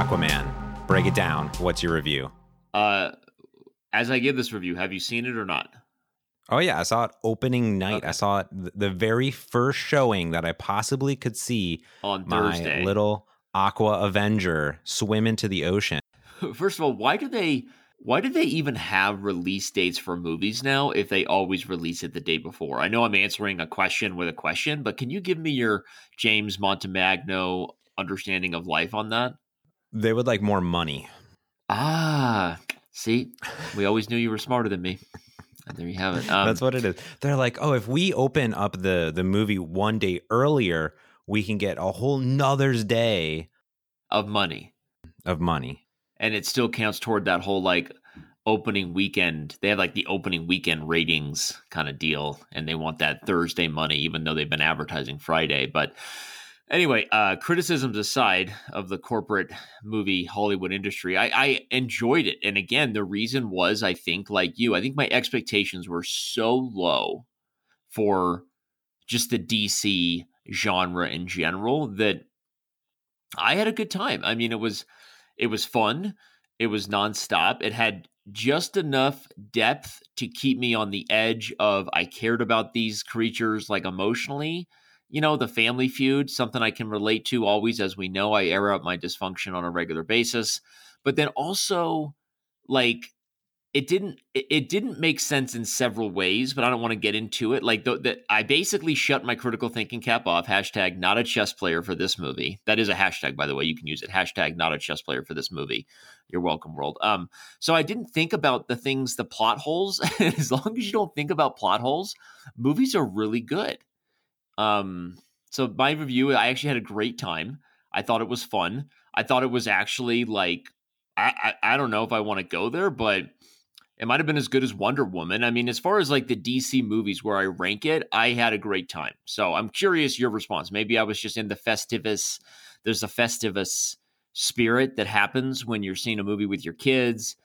Aquaman. Break it down. What's your review? Uh, as I give this review, have you seen it or not? Oh yeah, I saw it opening night. Okay. I saw it th- the very first showing that I possibly could see On my Thursday. little Aqua Avenger swim into the ocean. First of all, why do they why do they even have release dates for movies now if they always release it the day before? I know I'm answering a question with a question, but can you give me your James Montemagno understanding of life on that? They would like more money. Ah, see, we always knew you were smarter than me. And there you have it. Um, That's what it is. They're like, oh, if we open up the the movie one day earlier, we can get a whole nother's day of money. of money. and it still counts toward that whole like opening weekend. They have like the opening weekend ratings kind of deal, and they want that Thursday money, even though they've been advertising Friday. But anyway, uh, criticisms aside of the corporate movie Hollywood industry, I, I enjoyed it. And again, the reason was I think, like you, I think my expectations were so low for just the DC genre in general that I had a good time. I mean, it was it was fun. It was nonstop. It had just enough depth to keep me on the edge of I cared about these creatures like emotionally. You know, the family feud, something I can relate to always, as we know, I air out my dysfunction on a regular basis. But then also, like, it didn't it, didn't make sense in several ways, but I don't want to get into it. Like, the, I basically shut my critical thinking cap off. Hashtag not a chess player for this movie. That is a hashtag, by the way. You can use it. Hashtag not a chess player for this movie. You're welcome, world. Um, so I didn't think about the things, the plot holes. as long as you don't think about plot holes, movies are really good. Um, so my review, I actually had a great time. I thought it was fun. I thought it was actually like I I, I don't know if I want to go there, but it might have been as good as Wonder Woman. I mean, as far as like the DC movies where I rank it, I had a great time. So I'm curious your response. Maybe I was just in the festivus. There's a festivus spirit that happens when you're seeing a movie with your kids.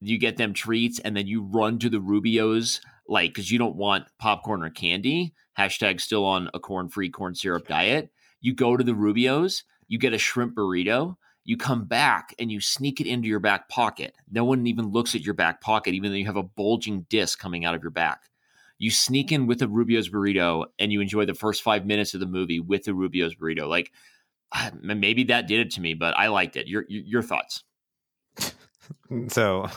You get them treats, and then you run to the Rubio's, like because you don't want popcorn or candy. Hashtag still on a corn-free corn syrup diet. You go to the Rubio's, you get a shrimp burrito, you come back and you sneak it into your back pocket. No one even looks at your back pocket, even though you have a bulging disc coming out of your back. You sneak in with a Rubio's burrito and you enjoy the first five minutes of the movie with the Rubio's burrito. Like ah, maybe that did it to me, but I liked it. Your your, your thoughts? So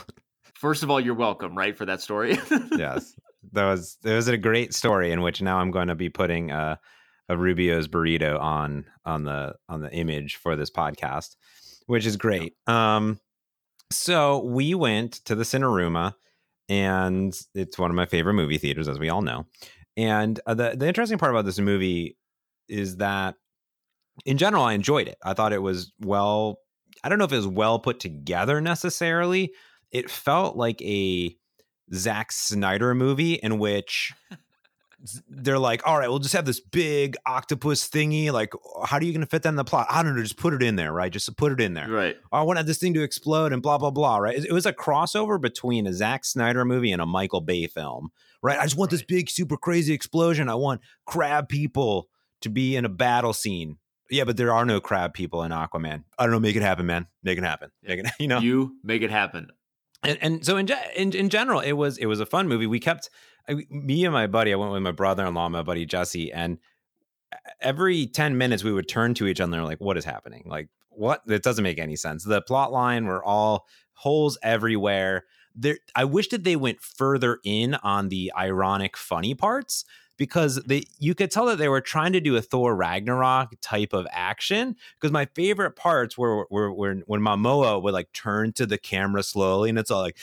First of all, you're welcome, right, for that story. yes, that was it was a great story in which now I'm going to be putting a, a Rubio's burrito on on the on the image for this podcast, which is great. Um, so we went to the Cinerama, and it's one of my favorite movie theaters, as we all know. And uh, the the interesting part about this movie is that, in general, I enjoyed it. I thought it was well. I don't know if it was well put together necessarily. It felt like a Zack Snyder movie in which they're like, all right, we'll just have this big octopus thingy. Like, how are you going to fit that in the plot? I don't know. Just put it in there, right? Just put it in there. right. Oh, I want this thing to explode and blah, blah, blah, right? It it was a crossover between a Zack Snyder movie and a Michael Bay film, right? I just want this big, super crazy explosion. I want crab people to be in a battle scene. Yeah, but there are no crab people in Aquaman. I don't know. Make it happen, man. Make it happen. Make it, you know? You make it happen. And, and so in, in in general it was it was a fun movie. We kept I, me and my buddy i went with my brother-in-law my buddy jesse and every 10 minutes we would turn to each other like what is happening? Like what? It doesn't make any sense. The plot line were all holes everywhere. There i wish that they went further in on the ironic funny parts because they you could tell that they were trying to do a Thor Ragnarok type of action. Because my favorite parts were, were, were when Momoa would like turn to the camera slowly, and it's all like,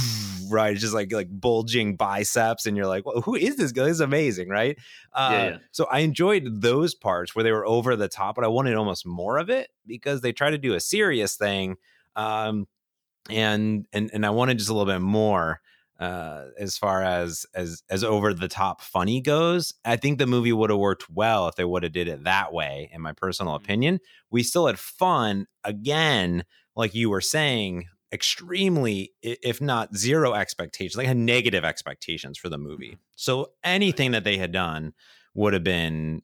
right, it's just like like bulging biceps, and you're like, well, who is this guy? This is amazing, right? Uh, Yeah, yeah. So I enjoyed those parts where they were over the top, but I wanted almost more of it because they try to do a serious thing, um, and and and I wanted just a little bit more uh as far as as as over the top funny goes i think the movie would have worked well if they would have did it that way in my personal Mhm. opinion. We still had fun again like you were saying extremely if not zero expectations like had negative expectations for the movie. So anything that they had done would have been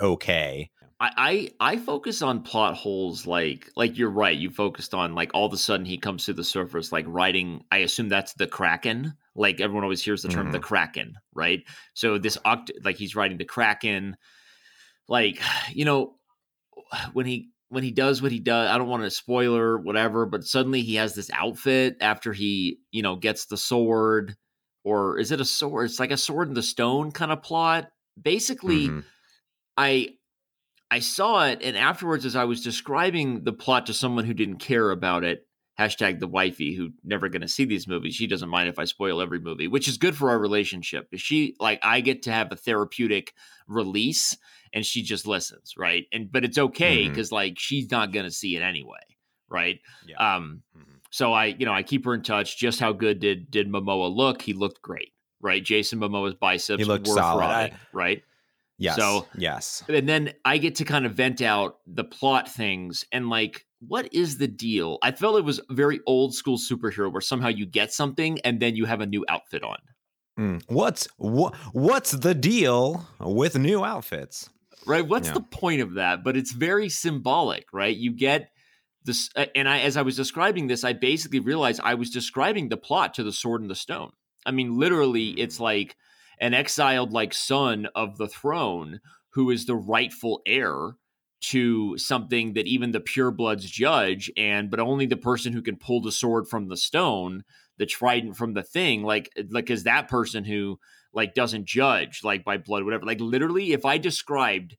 okay I, I I focus on plot holes like like you're right. You focused on like all of a sudden he comes to the surface like riding. I assume that's the Kraken. Like everyone always hears the term Mhm. the Kraken, right? So this oct like he's riding the Kraken. Like you know when he when he does what he does. I don't want to spoiler whatever, but suddenly he has this outfit after he you know gets the sword, or is it a sword? It's like a sword in the stone kind of plot. Basically. Mhm. I I saw it, and afterwards, as I was describing the plot to someone who didn't care about it, hashtag the wifey who never going to see these movies, she doesn't mind if I spoil every movie, which is good for our relationship. She like I get to have a therapeutic release, and she just listens, right? And but it's okay because like she's not going to see it anyway, right? Yeah. Um, Mhm. so I, you know, I keep her in touch. Just how good did did Momoa look? He looked great, right? Jason Momoa's biceps He looked were solid. I- right? Yes. So- yes. and then I get to kind of vent out the plot things and like, what is the deal? I felt it was very old school superhero where somehow you get something and then you have a new outfit on. Mm. What's what? What's the deal with new outfits? Right? What's Yeah. the point of that? But it's very symbolic, right? You get this, uh, and I, as I was describing this, I basically realized I was describing the plot to the Sword and the Stone. I mean, literally, it's like an exiled like son of the throne who is the rightful heir to something that even the purebloods judge and but only the person who can pull the sword from the stone the trident from the thing like like is that person who like doesn't judge like by blood whatever. Like literally if i described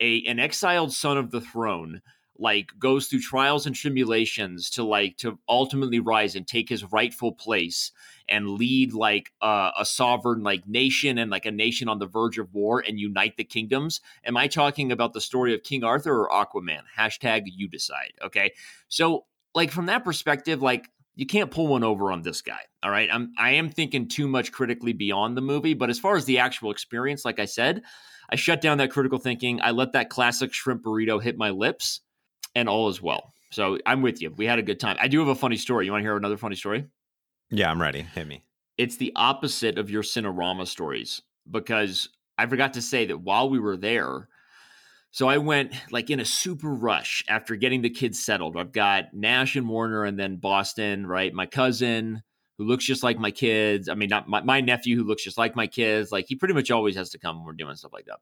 a an exiled son of the throne like goes through trials and tribulations to like to ultimately rise and take his rightful place and lead like uh, a sovereign like nation and like a nation on the verge of war and unite the kingdoms. Am i talking about the story of king arthur or aquaman? Hashtag you decide okay? So like from that perspective like you can't pull one over on this guy all right? I'm i am thinking too much critically beyond the movie but as far as the actual experience like i said i shut down that critical thinking. I let that classic shrimp burrito hit my lips and all is well so i'm with you we had a good time i do have a funny story you want to hear another funny story Yeah, I'm ready. Hit me. it's the opposite of your Cinerama stories because I forgot to say that while we were there, so I went like in a super rush after getting the kids settled. I've got Nash and Warner and then Boston, right? My cousin who looks just like my kids. I mean, not my, my nephew who looks just like my kids. Like he pretty much always has to come when we're doing stuff like that.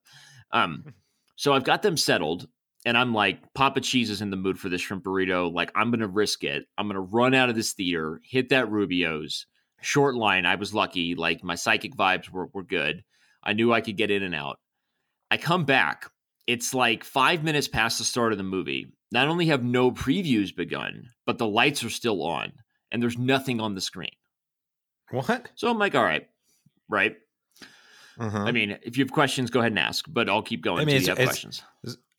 Um, so I've got them settled and I'm like, Papa Cheese is in the mood for this shrimp burrito. Like, I'm going to risk it. I'm going to run out of this theater, hit that Rubio's. Short line, I was lucky. Like, my psychic vibes were, were good. I knew I could get in and out. I come back. It's like five minutes past the start of the movie. Not only have no previews begun, but the lights are still on and there's nothing on the screen. What? So I'm like, all right, right. Uh-huh. I mean, if you have questions, go ahead and ask, but I'll keep going I mean, until you have questions.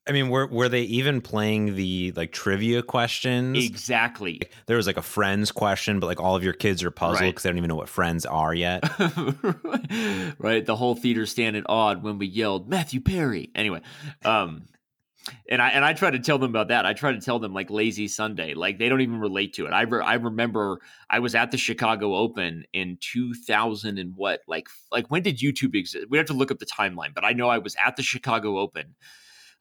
I mean, were were they even playing the like trivia questions? Exactly. There was like a friends question, but like all of your kids are puzzled Right. because they don't even know what friends are yet. right the whole theater standing awed when we yelled matthew perry anyway um and i and i try to tell them about that i try to tell them like lazy sunday like they don't even relate to it i, re- I remember i was at the chicago open in 2000 and what like like when did youtube exist we have to look up the timeline but i know i was at the chicago open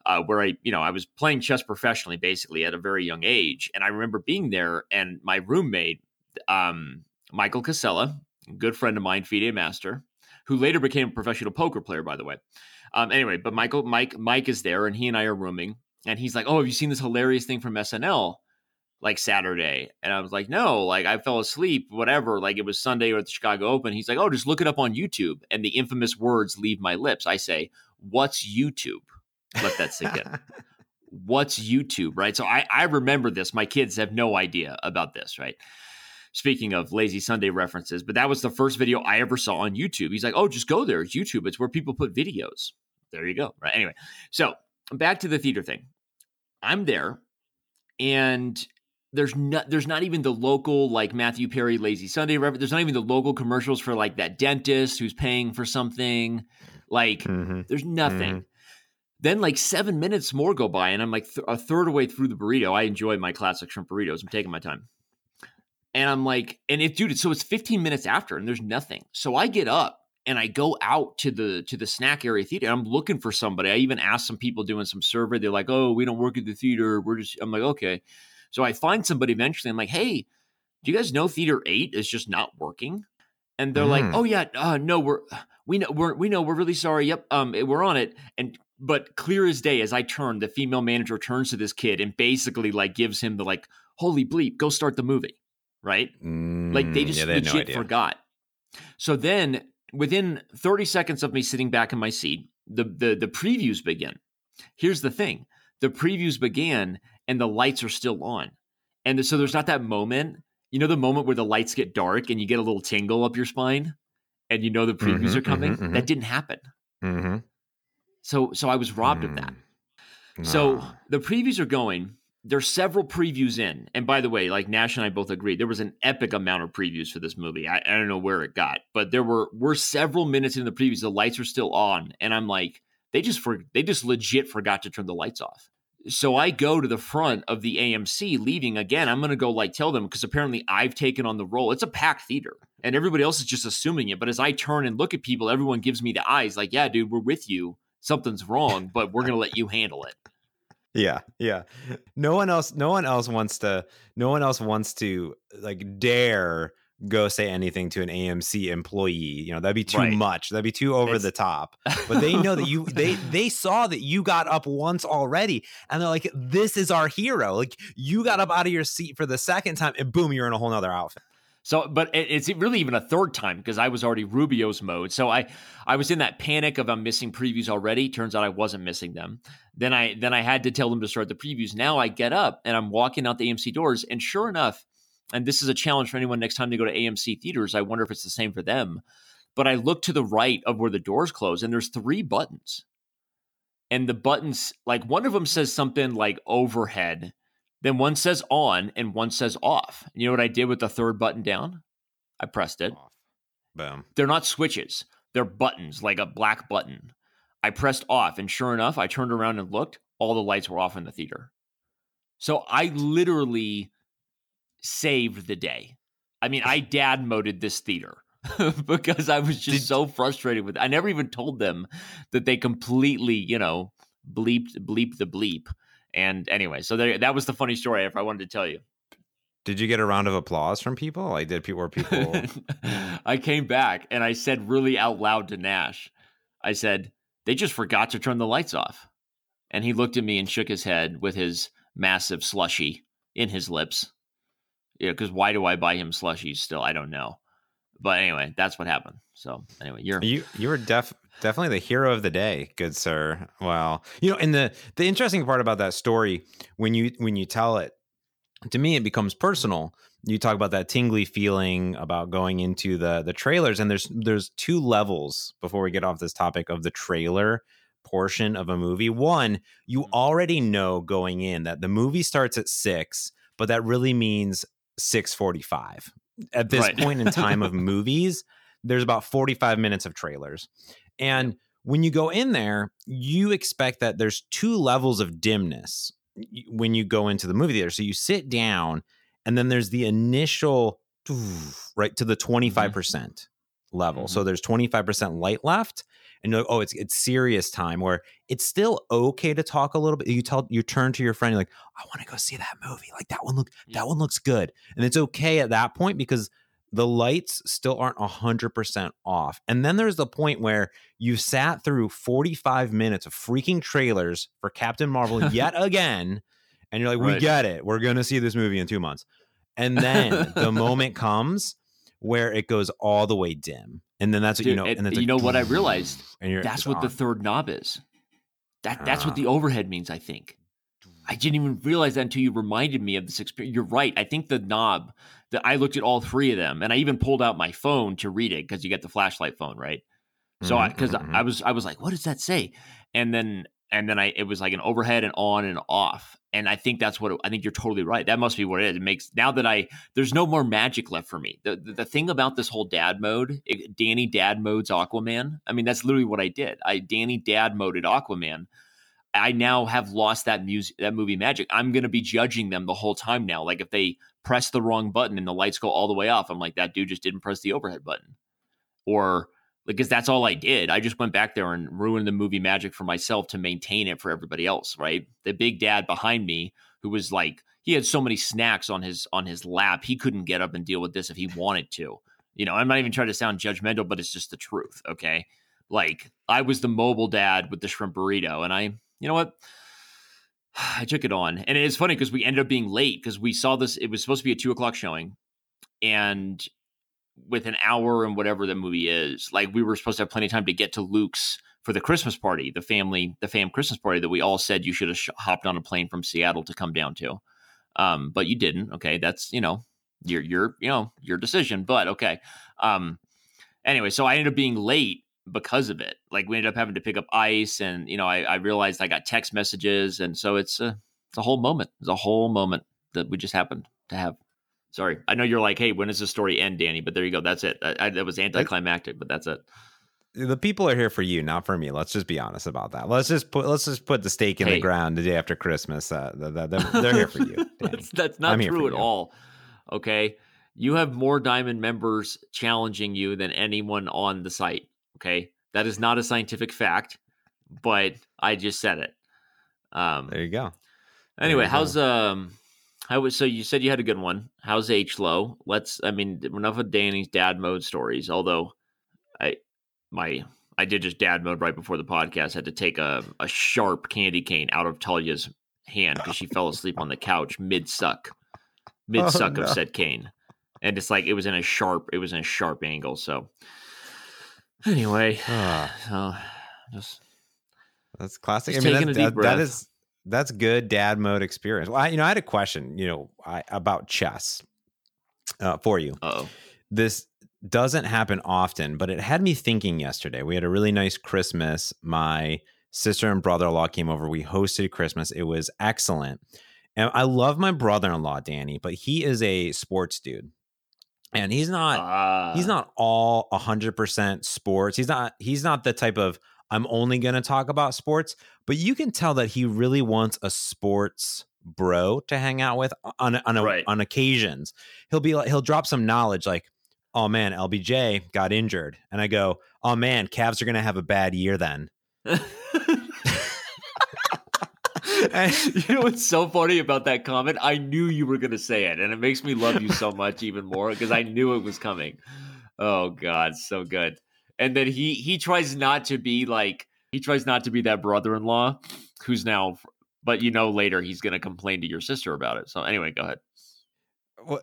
uh, where I, you know, I was playing chess professionally, basically at a very young age, and I remember being there, and my roommate, um, Michael Casella, a good friend of mine, FIDE master, who later became a professional poker player, by the way. Um, anyway, but Michael, Mike, Mike is there, and he and I are rooming, and he's like, "Oh, have you seen this hilarious thing from SNL?" Like Saturday, and I was like, "No, like I fell asleep, whatever." Like it was Sunday or at the Chicago Open. He's like, "Oh, just look it up on YouTube," and the infamous words leave my lips. I say, "What's YouTube?" Let that sink in. What's YouTube, right? So I, I remember this. My kids have no idea about this, right? Speaking of lazy Sunday references, but that was the first video I ever saw on YouTube. He's like, oh, just go there. It's YouTube. It's where people put videos. There you go. Right. Anyway, so back to the theater thing. I'm there and there's not there's not even the local like Matthew Perry lazy Sunday reference. There's not even the local commercials for like that dentist who's paying for something. Like Mhm. there's nothing. Then like seven minutes more go by, and I'm like th- a third away through the burrito. I enjoy my classic shrimp burritos. I'm taking my time, and I'm like, and it, dude, so it's 15 minutes after, and there's nothing. So I get up and I go out to the to the snack area theater. I'm looking for somebody. I even asked some people doing some survey. They're like, "Oh, we don't work at the theater. We're just." I'm like, "Okay." So I find somebody eventually. I'm like, "Hey, do you guys know Theater Eight is just not working?" And they're mm. like, "Oh yeah, uh, no, we're we know we're we know we're really sorry. Yep, um, we're on it." And but clear as day, as I turn, the female manager turns to this kid and basically like gives him the like, "Holy bleep, go start the movie." Right? Mm, like they just yeah, they legit no forgot. So then within 30 seconds of me sitting back in my seat, the, the, the previews begin. Here's the thing the previews began and the lights are still on. And so there's not that moment, you know, the moment where the lights get dark and you get a little tingle up your spine and you know the previews mm-hmm, are coming. Mm-hmm, mm-hmm. That didn't happen. Mm-hmm. So, so I was robbed of that. Mm. So the previews are going there's several previews in. And by the way, like Nash and I both agreed, there was an epic amount of previews for this movie. I, I don't know where it got, but there were were several minutes in the previews. The lights are still on, and I'm like, they just for they just legit forgot to turn the lights off. So I go to the front of the AMC, leaving again. I'm gonna go like tell them because apparently I've taken on the role. It's a packed theater, and everybody else is just assuming it. But as I turn and look at people, everyone gives me the eyes, like, "Yeah, dude, we're with you. Something's wrong, but we're gonna let you handle it." Yeah, yeah. No one else no one else wants to no one else wants to like dare go say anything to an AMC employee. You know, that'd be too right. much. That'd be too over it's... the top. But they know that you they they saw that you got up once already and they're like, this is our hero. Like you got up out of your seat for the second time and boom, you're in a whole nother outfit. So, but it's really even a third time because I was already Rubio's mode. So I, I was in that panic of I'm missing previews already. Turns out I wasn't missing them. Then I, then I had to tell them to start the previews. Now I get up and I'm walking out the AMC doors, and sure enough, and this is a challenge for anyone next time they go to AMC theaters. I wonder if it's the same for them. But I look to the right of where the doors close, and there's three buttons, and the buttons like one of them says something like overhead then one says on and one says off. You know what I did with the third button down? I pressed it. Off. Boom. They're not switches, they're buttons, like a black button. I pressed off, and sure enough, I turned around and looked. All the lights were off in the theater. So I literally saved the day. I mean, I dad moded this theater because I was just Did, so frustrated with it. I never even told them that they completely, you know, bleeped bleep the bleep and anyway, so there, that was the funny story if I wanted to tell you. Did you get a round of applause from people? Like, did people, were people? I came back and I said really out loud to Nash, I said, they just forgot to turn the lights off. And he looked at me and shook his head with his massive slushy in his lips. Yeah, because why do I buy him slushies still? I don't know. But anyway, that's what happened. So anyway, you're you you were def definitely the hero of the day, good sir. Well, you know, and the the interesting part about that story when you when you tell it, to me, it becomes personal. You talk about that tingly feeling about going into the the trailers, and there's there's two levels before we get off this topic of the trailer portion of a movie. One, you mm-hmm. already know going in that the movie starts at six, but that really means six forty five. At this right. point in time of movies, there's about 45 minutes of trailers. And when you go in there, you expect that there's two levels of dimness when you go into the movie theater. So you sit down, and then there's the initial right to the 25% mm-hmm. level. Mm-hmm. So there's 25% light left. And you're like, oh, it's it's serious time where it's still okay to talk a little bit. You tell you turn to your friend, you're like, I want to go see that movie. Like that one look that one looks good. And it's okay at that point because the lights still aren't 100% off. And then there's the point where you sat through 45 minutes of freaking trailers for Captain Marvel yet again. And you're like, we get it. We're going to see this movie in two months. And then the moment comes where it goes all the way dim. And then that's what Dude, you know. And, and you like, know what I realized? And that's what on. the third knob is. That That's uh, what the ah. overhead means, I think. I didn't even realize that until you reminded me of this experience. You're right. I think the knob that I looked at all three of them, and I even pulled out my phone to read it because you get the flashlight phone, right? So mm-hmm, I because mm-hmm. I was I was like, what does that say? And then and then I it was like an overhead and on and off. And I think that's what it, I think you're totally right. That must be what it is. It makes now that I there's no more magic left for me. The the, the thing about this whole dad mode, it, Danny dad modes Aquaman. I mean, that's literally what I did. I Danny dad moded Aquaman. I now have lost that music that movie magic. I'm going to be judging them the whole time now. Like if they press the wrong button and the lights go all the way off, I'm like that dude just didn't press the overhead button. Or because that's all I did. I just went back there and ruined the movie magic for myself to maintain it for everybody else, right? The big dad behind me who was like he had so many snacks on his on his lap, he couldn't get up and deal with this if he wanted to. You know, I'm not even trying to sound judgmental, but it's just the truth, okay? Like I was the mobile dad with the shrimp burrito and I, you know what? I took it on. And it's funny because we ended up being late because we saw this, it was supposed to be a two o'clock showing. And with an hour and whatever the movie is. Like we were supposed to have plenty of time to get to Luke's for the Christmas party, the family, the fam Christmas party that we all said you should have hopped on a plane from Seattle to come down to. Um, but you didn't. Okay, that's you know your your you know your decision. But okay. Um, anyway, so I ended up being late because of it. Like we ended up having to pick up ice, and you know I, I realized I got text messages, and so it's a it's a whole moment. It's a whole moment that we just happened to have. Sorry, I know you're like, hey, when does the story end, Danny? But there you go. That's it. I, I, that was anticlimactic, but that's it. The people are here for you, not for me. Let's just be honest about that. Let's just put let's just put the stake in hey. the ground the day after Christmas. Uh, they're, they're here for you. that's, that's, not I'm true at all. Okay, you have more diamond members challenging you than anyone on the site. Okay, that is not a scientific fact, but I just said it. Um, there you go. Anyway, you how's go. um how was so you said you had a good one. How's H low? Let's I mean enough of Danny's dad mode stories. Although I my I did just dad mode right before the podcast. I had to take a, a sharp candy cane out of Talia's hand because she fell asleep on the couch mid suck. Mid suck oh, no. of said cane. And it's like it was in a sharp it was in a sharp angle. So anyway, uh, so just that's classic. Just I mean, that, that, that is that's good dad mode experience. Well, I, you know, I had a question, you know, I, about chess uh, for you. Oh, this doesn't happen often, but it had me thinking yesterday. We had a really nice Christmas. My sister and brother in law came over. We hosted Christmas. It was excellent. And I love my brother in law, Danny, but he is a sports dude. And he's not uh. he's not all 100% sports. He's not he's not the type of I'm only going to talk about sports, but you can tell that he really wants a sports bro to hang out with on on, a, right. on occasions. He'll be like he'll drop some knowledge like, "Oh man, LBJ got injured." And I go, "Oh man, Cavs are going to have a bad year then." and, you know what's so funny about that comment? I knew you were going to say it, and it makes me love you so much even more because I knew it was coming. Oh God, so good. And then he he tries not to be like he tries not to be that brother-in-law who's now but you know later he's going to complain to your sister about it. So anyway go ahead. Well,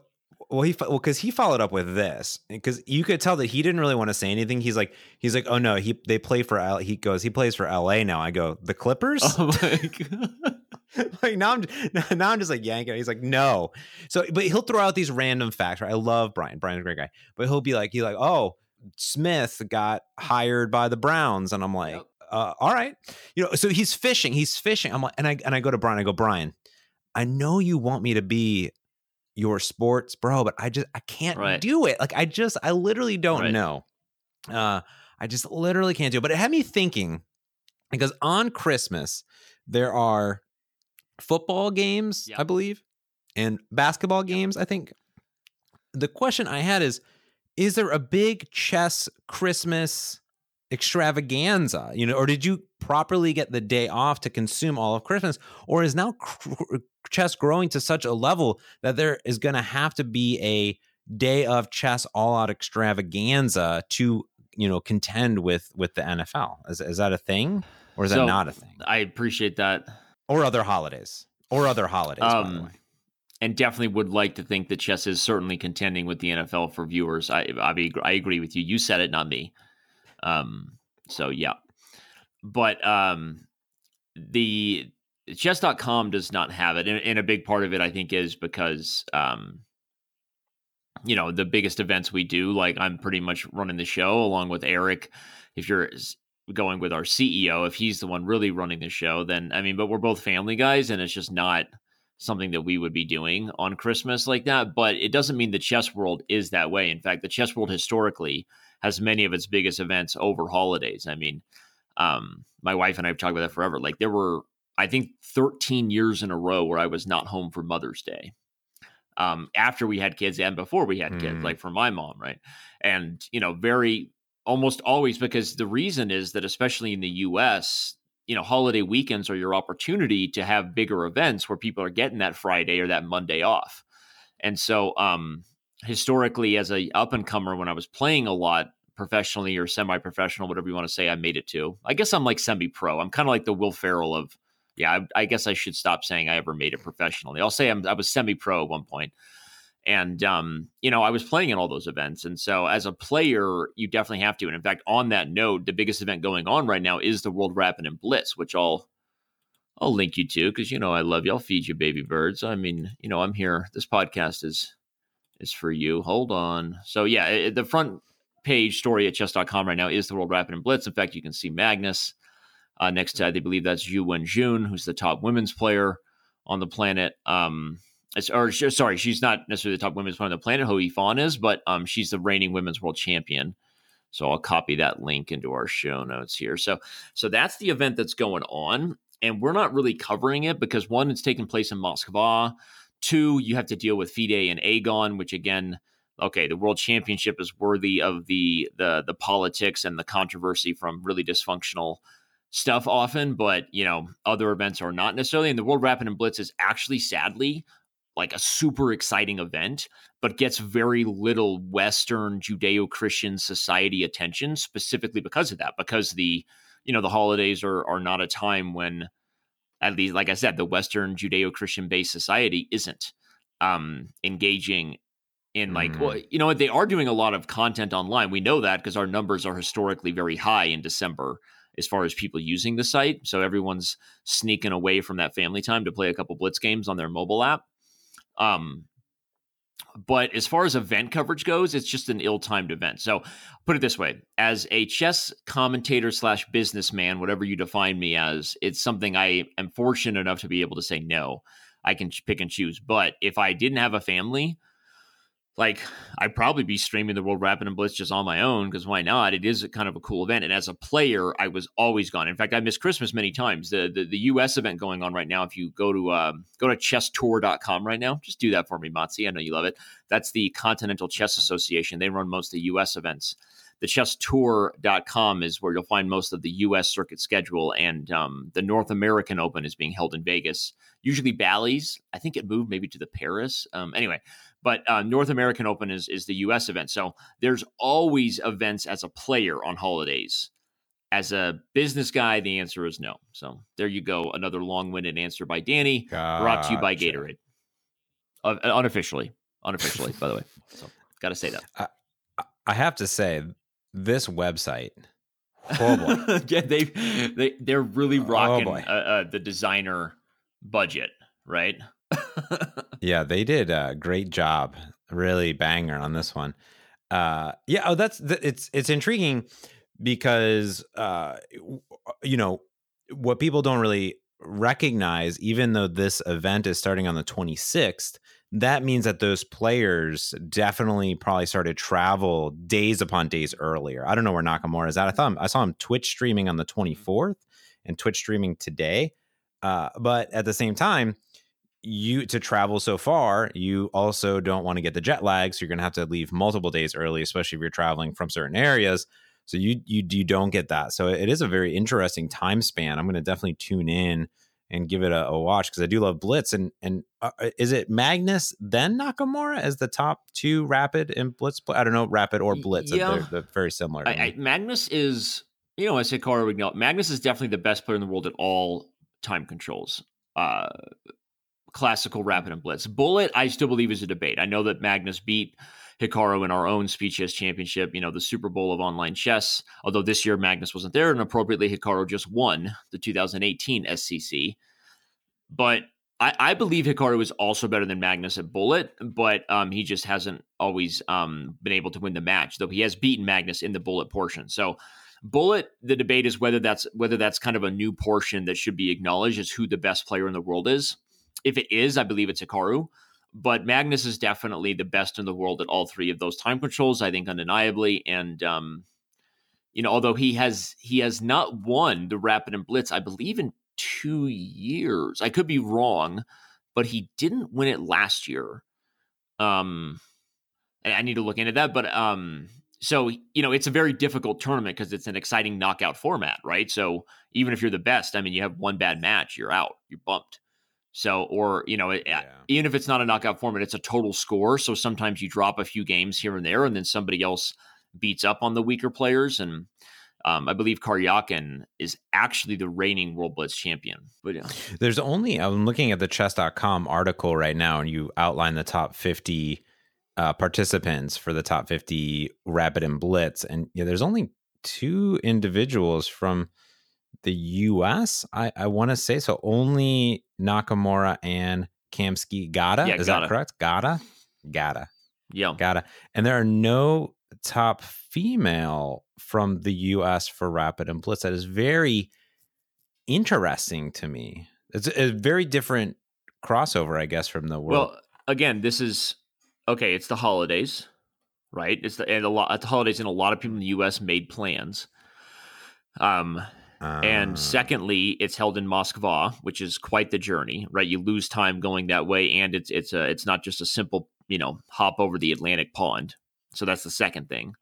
well he well because he followed up with this because you could tell that he didn't really want to say anything. He's like he's like oh no he they play for L he goes he plays for la now. I go the clippers? Oh my god like now i'm now i'm just like yanking he's like no so but he'll throw out these random facts right i love brian brian's a great guy but he'll be like he's like oh Smith got hired by the Browns, and I'm like, yep. uh, all right, you know. So he's fishing. He's fishing. I'm like, and I and I go to Brian. I go, Brian, I know you want me to be your sports bro, but I just I can't right. do it. Like I just I literally don't right. know. Uh, I just literally can't do it. But it had me thinking because on Christmas there are football games, yep. I believe, and basketball games. I think the question I had is is there a big chess Christmas extravaganza? You know, or did you properly get the day off to consume all of Christmas? Or is now chess growing to such a level that there is going to have to be a day of chess all out extravaganza to you know contend with with the NFL? Is is that a thing, or is so, that not a thing? I appreciate that. Or other holidays, or other holidays. Um, by the um, way and definitely would like to think that chess is certainly contending with the NFL for viewers. I I, I agree with you. You said it, not me. Um, so yeah, but um, the chess.com does not have it, and, and, a big part of it I think is because um, you know the biggest events we do, like I'm pretty much running the show along with Eric. If you're going with our CEO, if he's the one really running the show, then I mean, but we're both family guys, and it's just not something that we would be doing on Christmas like that. But it doesn't mean the chess world is that way. In fact, the chess world historically has many of its biggest events over holidays. I mean, um, my wife and I have talked about that forever. Like there were, I think, 13 years in a row where I was not home for Mother's Day. Um, after we had kids and before we had mm. kids, like for my mom, right? And you know, very almost always because the reason is that especially in the US, you know, holiday weekends are your opportunity to have bigger events where people are getting that Friday or that Monday off. And so um historically as a up and comer when I was playing a lot professionally or semi-professional whatever you want to say I made it to. I guess I'm like semi-pro. I'm kind of like the Will Ferrell of yeah, I, I, guess I should stop saying I ever made it professionally. I'll say I'm, I was semi-pro at one point. And um, you know, I was playing in all those events, and so as a player, you definitely have to. And in fact, on that note, the biggest event going on right now is the World Rapid and Blitz, which I'll I'll link you to because you know I love you. I'll feed you, baby birds. I mean, you know, I'm here. This podcast is is for you. Hold on. So yeah, the front page story at chess.com right now is the World Rapid and Blitz. In fact, you can see Magnus uh, next to, they believe that's Ju Wenjun, who's the top women's player on the planet. Um, or sorry, she's not necessarily the top women's player on the planet. Hou Yifan is, but um, she's the reigning women's world champion. So I'll copy that link into our show notes here. So so that's the event that's going on, and we're not really covering it because one, it's taking place in Moscow. Two, you have to deal with FIDE and Agon, which again, okay, the world championship is worthy of the the the politics and the controversy from really dysfunctional stuff often, but you know, other events are not necessarily. And the World Rapid and Blitz is actually sadly like a super exciting event, but gets very little Western Judeo Christian society attention specifically because of that. Because the you know the holidays are are not a time when, at least like I said, the Western Judeo Christian based society isn't um, engaging in like mm. well you know they are doing a lot of content online. We know that because our numbers are historically very high in December as far as people using the site. So everyone's sneaking away from that family time to play a couple Blitz games on their mobile app. Um, but as far as event coverage goes, it's just an ill-timed event. So put it this way: as a chess commentator slash businessman, whatever you define me as, it's something I am fortunate enough to be able to say no. I can pick and choose. But if I didn't have a family, like I'd probably be streaming the World Rapid and Blitz just on my own because why not? It is kind of a cool event, and as a player, I was always gone. In fact, I missed Christmas many times. The the, the U.S. event going on right now. If you go to um, go to chesstour.com right now, just do that for me, Matzi. I know you love it. That's the Continental Chess Association. They run most of the U.S. events. The chesstour.com is where you'll find most of the U.S. circuit schedule, and um, the North American Open is being held in Vegas. Usually Bally's. I think it moved maybe to the Paris. Um, anyway but uh, North American Open is is the U.S. event. So there's always events as a player on holidays. As a business guy, the answer is no. So there you go, another long-winded answer by Danny, gotcha. brought to you by Gatorade, uh, unofficially, unofficially, by the way. So got to say that. I, I have to say, this website. Oh boy. yeah, they they they're really oh, rocking oh uh, uh, the designer budget, right? Yeah, they did a great job. Really banger on this one. Uh, yeah, oh, that's it's it's intriguing because uh, you know what people don't really recognize, even though this event is starting on the 26th, that means that those players definitely probably started travel days upon days earlier. I don't know where Nakamura is at. I thought I saw him Twitch streaming on the 24th mm-hmm. and Twitch streaming today. Uh, but at the same time, you to travel so far, you also don't want to get the jet lag, so you're going to have to leave multiple days early, especially if you're traveling from certain areas. So you you you don't get that. So it is a very interesting time span. I'm going to definitely tune in and give it a, a watch because I do love Blitz. And and uh, uh, is it Magnus then Nakamura as the top two Rapid and Blitz? I don't know, Rapid or Blitz. Yeah, they're, they're very similar. I, I, Magnus is you know as Hikaru Ignal, Magnus is definitely the best player in the world at all time controls. Uh, classical rapid and blitz. Bullet, I still believe is a debate. I know that Magnus beat Hikaru in our own speed chess championship, you know, the Super Bowl of online chess. Although this year Magnus wasn't there, and appropriately Hikaru just won the 2018 SCC. But I, I believe Hikaru is also better than Magnus at Bullet, but um, he just hasn't always um, been able to win the match. Though he has beaten Magnus in the Bullet portion. So Bullet, the debate is whether that's whether that's kind of a new portion that should be acknowledged as who the best player in the world is. If it is, I believe it's Hikaru. But Magnus is definitely the best in the world at all three of those time controls, I think undeniably. And um, you know, although he has he has not won the Rapid and Blitz, I believe in two years. I could be wrong, but he didn't win it last year. Um, I need to look into that. But um, so you know it's a very difficult tournament because it's an exciting knockout format, right? So even if you're the best, I mean, you have one bad match, you're out, you're bumped. So, or you know, yeah. even if it's not a knockout format, it's a total score. So sometimes you drop a few games here and there, and then somebody else beats up on the weaker players. And um, I believe Karyakin is actually the reigning World Blitz champion. But yeah. There's only, I'm looking at the chess.com article right now, and you outline the top 50 uh, participants for the top 50 Rapid and Blitz. And yeah, there's only two individuals from the US, I, I want to say. So only Nakamura and Kamsky Gata. Yeah, Is Gata. that correct? Gata? Gata. Yeah. Gata. And there are no top female from the US for Rapid and Blitz. That is very interesting to me. It's a very different crossover, I guess, from the world. Well, again, this is okay. It's the holidays, right? It's the and a lot at the holidays, and a lot of people in the U.S. made plans. Um, uh, and secondly, it's held in Moskva, which is quite the journey, right? You lose time going that way, and it's it's a it's not just a simple you know hop over the Atlantic pond. So that's the second thing.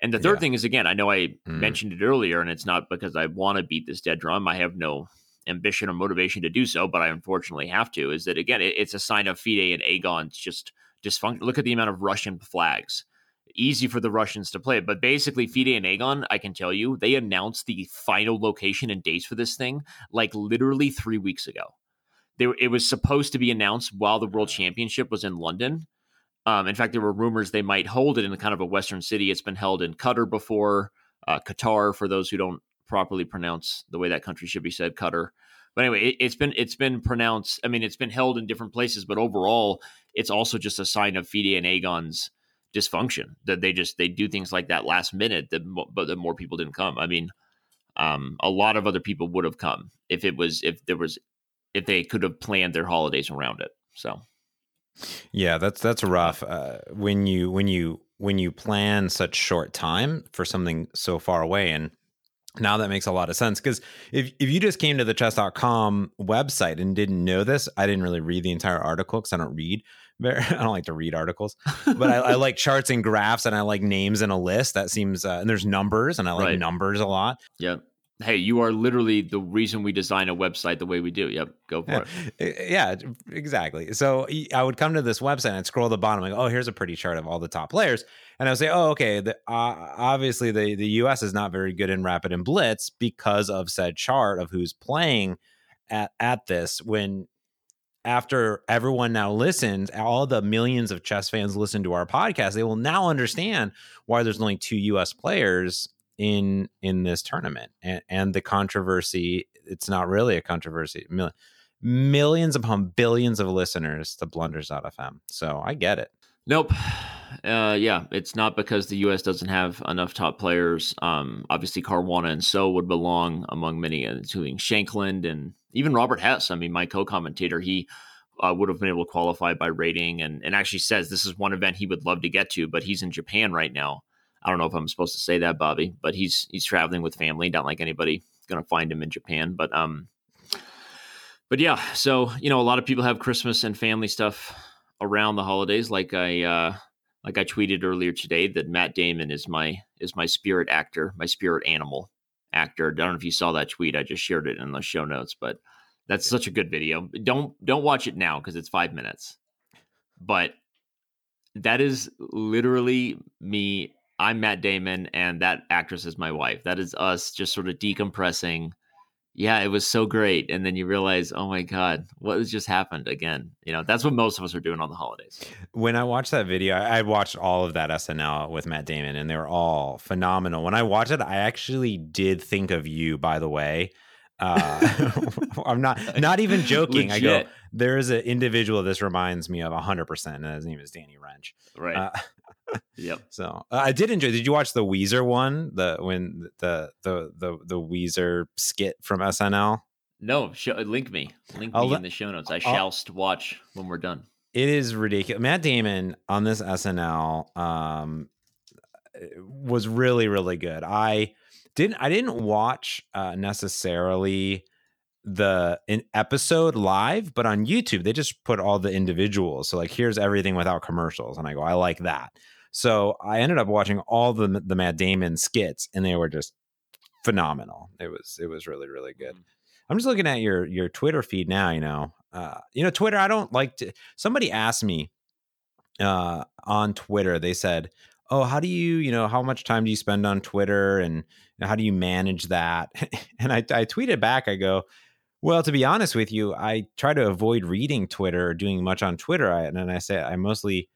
And the third yeah. thing is again, I know I mm. mentioned it earlier, and it's not because I want to beat this dead drum. I have no ambition or motivation to do so, but I unfortunately have to. Is that again? It, it's a sign of FIDE and Agon's just dysfunction. Look at the amount of Russian flags easy for the Russians to play. But basically, FIDE and Agon, I can tell you, they announced the final location and dates for this thing like literally three weeks ago. They, it was supposed to be announced while the World Championship was in London. Um, in fact, there were rumors they might hold it in a kind of a Western city. It's been held in Qatar before, uh, Qatar, for those who don't properly pronounce the way that country should be said, Qatar. But anyway, it, has been it's been pronounced. I mean, it's been held in different places, but overall, it's also just a sign of FIDE and Agon's dysfunction that they just they do things like that last minute that but that more people didn't come. I mean um, a lot of other people would have come if it was if there was if they could have planned their holidays around it so. Yeah that's that's rough uh, when you when you when you plan such short time for something so far away and now that makes a lot of sense because if, if you just came to the chess.com website and didn't know this i didn't really read the entire article because i don't read very, I don't like to read articles, but I, I, like charts and graphs, and I like names in a list. That seems, uh, and there's numbers, and I like right. numbers a lot. Yep. Hey, you are literally the reason we design a website the way we do. Yep, go for yeah. it. Yeah, exactly. So I would come to this website and I'd scroll the bottom, like, oh, here's a pretty chart of all the top players, and I would say, oh, okay, the, uh, obviously the the U.S. is not very good in rapid and blitz because of said chart of who's playing at at this when after everyone now listens, all the millions of chess fans listen to our podcast, they will now understand why there's only two US players in in this tournament. And, and the controversy, it's not really a controversy. Millions upon billions of listeners to blunders.fm. So I get it. Nope. Uh, yeah, it's not because the U.S. doesn't have enough top players. Um, obviously, Caruana and So would belong among many, including Shankland and even Robert Hess. I mean, my co-commentator, he uh, would have been able to qualify by rating, and and actually says this is one event he would love to get to, but he's in Japan right now. I don't know if I'm supposed to say that, Bobby, but he's he's traveling with family. Not like anybody to find him in Japan, but um, but yeah. So you know, a lot of people have Christmas and family stuff around the holidays. Like I uh, like I tweeted earlier today that Matt Damon is my is my spirit actor, my spirit animal actor. I don't know if you saw that tweet. I just shared it in the show notes, but that's such a good video. Don't don't watch it now because it's five minutes. But that is literally me. I'm Matt Damon, and that actress is my wife. That is us just sort of decompressing yeah, it was so great. And then you realize, oh my God, what has just happened again? You know, that's what most of us are doing on the holidays. When I watched that video, I watched all of that SNL with Matt Damon, and they were all phenomenal. When I watched it, I actually did think of you, by the way. Uh, I'm not not even joking. Legit. I go, there is an individual this reminds me of 100%, and his name is Danny Rensch. Right. Uh, yep. So uh, I did enjoy. Did you watch the Weezer one? The when the the the the Weezer skit from SNL? No, show, link me. Link I'll me in the show notes. I shall watch when we're done. It is ridiculous. Matt Damon on this SNL um, was really really good. I didn't I didn't watch uh, necessarily the an episode live, but on YouTube they just put all the individuals. So like here's everything without commercials, and I go I like that. So I ended up watching all the the Matt Damon skits, and they were just phenomenal. It was it was really really good. Mhm. I'm just looking at your your Twitter feed now. You know, uh, you know Twitter. I don't like to. Somebody asked me uh, on Twitter. They said, "Oh, how do you you know how much time do you spend on Twitter and how do you manage that?" and I, I tweeted back. I go, "Well, to be honest with you, I try to avoid reading Twitter or doing much on Twitter. I, and then I say I mostly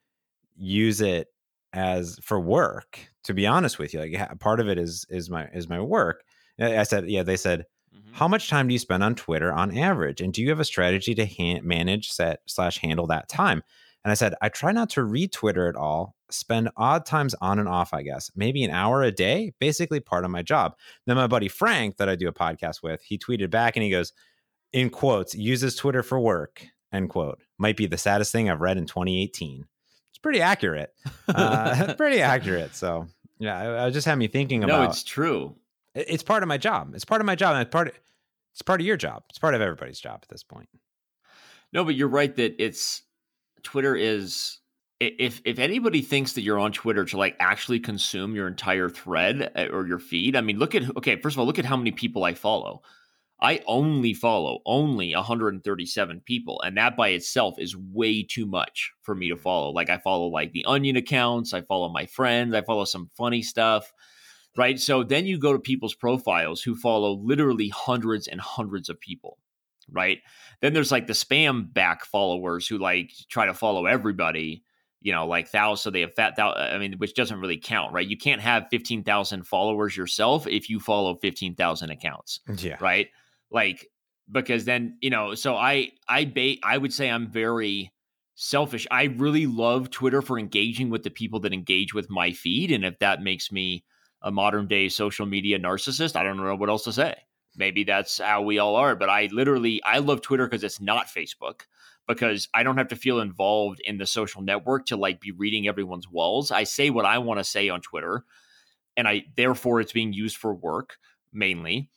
use it as for work. To be honest with you, like ha- part of it is is my is my work." I I said, "Yeah." They said Mhm. how much time do you spend on Twitter on average? And do you have a strategy to han- manage, set slash handle that time? And I said, I try not to read Twitter at all. Spend odd times on and off, I guess, maybe an hour a day, basically part of my job. Then my buddy Frank, that I do a podcast with, he tweeted back and he goes, in quotes, uses Twitter for work, end quote. Might be the saddest thing I've read in 2018. Pretty accurate. Uh, pretty accurate. So, yeah, I, I just had me thinking about. no, it's true. it- it's part of my job. It's part of my job. And it's part of, it's part of your job. It's part of everybody's job at this point. No, but you're right that it's Twitter is if if anybody thinks that you're on Twitter to like actually consume your entire thread uh, or your feed, I mean, look at okay, first of all, look at how many people I follow. I only follow only 137 people, and that by itself is way too much for me to mm-hmm. follow. Like I follow like the Onion accounts, I follow my friends, I follow some funny stuff, right? So then you go to people's profiles who follow literally hundreds and hundreds of people, right? Then there's like the spam back followers who like try to follow everybody, you know, like thousands. So they have fat, thou- I mean, which doesn't really count, right? You can't have 15,000 followers yourself if you follow 15,000 accounts Yeah. right like because then you know so i i ba- i would say i'm very selfish. I really love twitter for engaging with the people that engage with my feed and if that makes me a modern day social media narcissist i don't know what else to say. Maybe that's how we all are but i literally i love twitter because it's not facebook because i don't have to feel involved in the social network to like be reading everyone's walls. I say what i want to say on twitter and i therefore it's being used for work mainly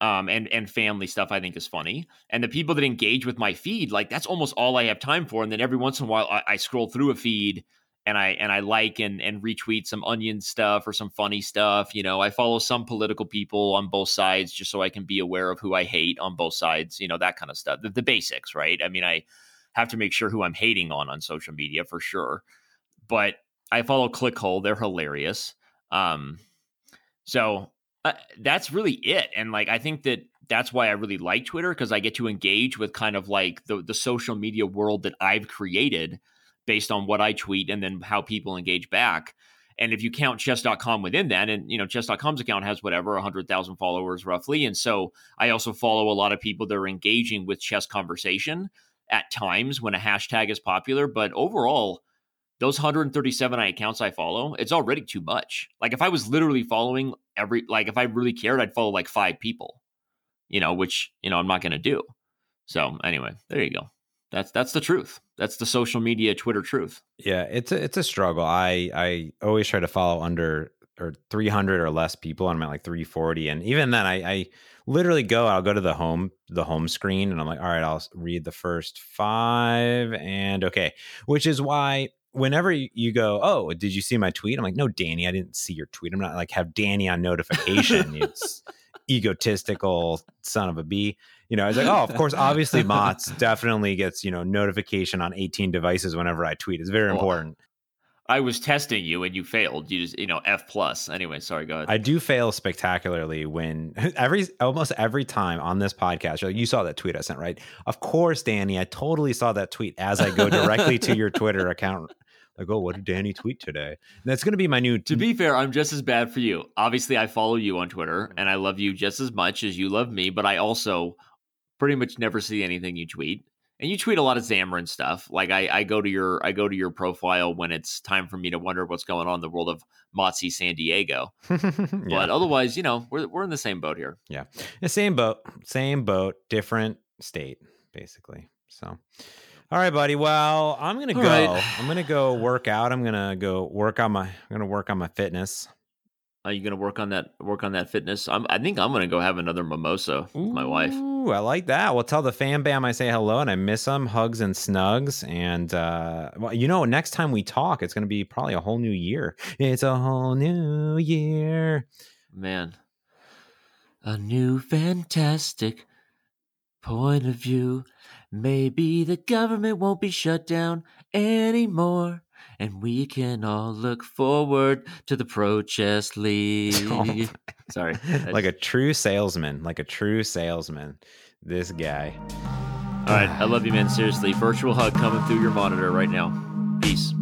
um, and and family stuff I think is funny. And the people that engage with my feed, like that's almost all I have time for. And then every once in a while, I, I scroll through a feed and I and I like and and retweet some onion stuff or some funny stuff. You know, I follow some political people on both sides just so I can be aware of who I hate on both sides. You know, that kind of stuff. The, the basics, right? I mean, I have to make sure who I'm hating on on social media for sure. But I follow Clickhole; they're hilarious. Um, so uh, that's really it. And like, I think that that's why I really like Twitter because I get to engage with kind of like the the social media world that I've created based on what I tweet and then how people engage back. And if you count chess.com within that, and you know, chess.com's account has whatever, 100,000 followers roughly. And so I also follow a lot of people that are engaging with chess conversation at times when a hashtag is popular. But overall, those 137 accounts I follow, it's already too much. Like if I was literally following every, like if I really cared, I'd follow like five people, you know, which, you know, I'm not going to do. So anyway, there you go. That's, that's the truth. That's the social media Twitter truth. Yeah, it's a it's a struggle. I I always try to follow under or 300 or less people, and I'm at like 340, and even then, I I literally go. I'll go to the home the home screen, and I'm like, all right, I'll read the first five, and okay, which is why. Whenever you go, oh, did you see my tweet? I'm like, no, Danny, I didn't see your tweet. I'm not like have Danny on notification. it's egotistical son of a bee. You know, I was like, oh, of course, obviously, Mott's definitely gets you know notification on 18 devices whenever I tweet. It's very Well, important. I was testing you and you failed. You just, you know, F plus. Anyway, sorry, go ahead. I do fail spectacularly when every almost every time on this podcast, you saw that tweet I sent, right? Of course, Danny, I totally saw that tweet as I go directly to your Twitter account. Like, oh, what did Danny tweet today? That's going to be my new. To be fair, I'm just as bad for you. Obviously, I follow you on Twitter mm-hmm. and I love you just as much as you love me, but I also pretty much never see anything you tweet. And you tweet a lot of Xamarin stuff. Like I, I go to your I go to your profile when it's time for me to wonder what's going on in the world of Motzi San Diego. yeah. But otherwise, you know, we're we're in the same boat here. Yeah. The same boat, same boat, different state, basically. So, all right, buddy. Well, I'm gonna All go. right. I'm gonna go work out. I'm gonna go work on my. I'm gonna work on my fitness. Are you gonna work on that work on that fitness? I'm, I think I'm gonna go have another mimosa with my wife. Ooh, I like that. Well, tell the fan bam I say hello and I miss them. Hugs and snugs. And uh, well, you know, next time we talk, it's going to be probably a whole new year. It's a whole new year. Man, a new fantastic point of view. Maybe the government won't be shut down anymore. And we can all look forward to the Pro Chess oh league. Oh, Sorry. like a true salesman, like a true salesman. This guy. All right. I love you, man. Seriously. Virtual hug coming through your monitor right now. Peace.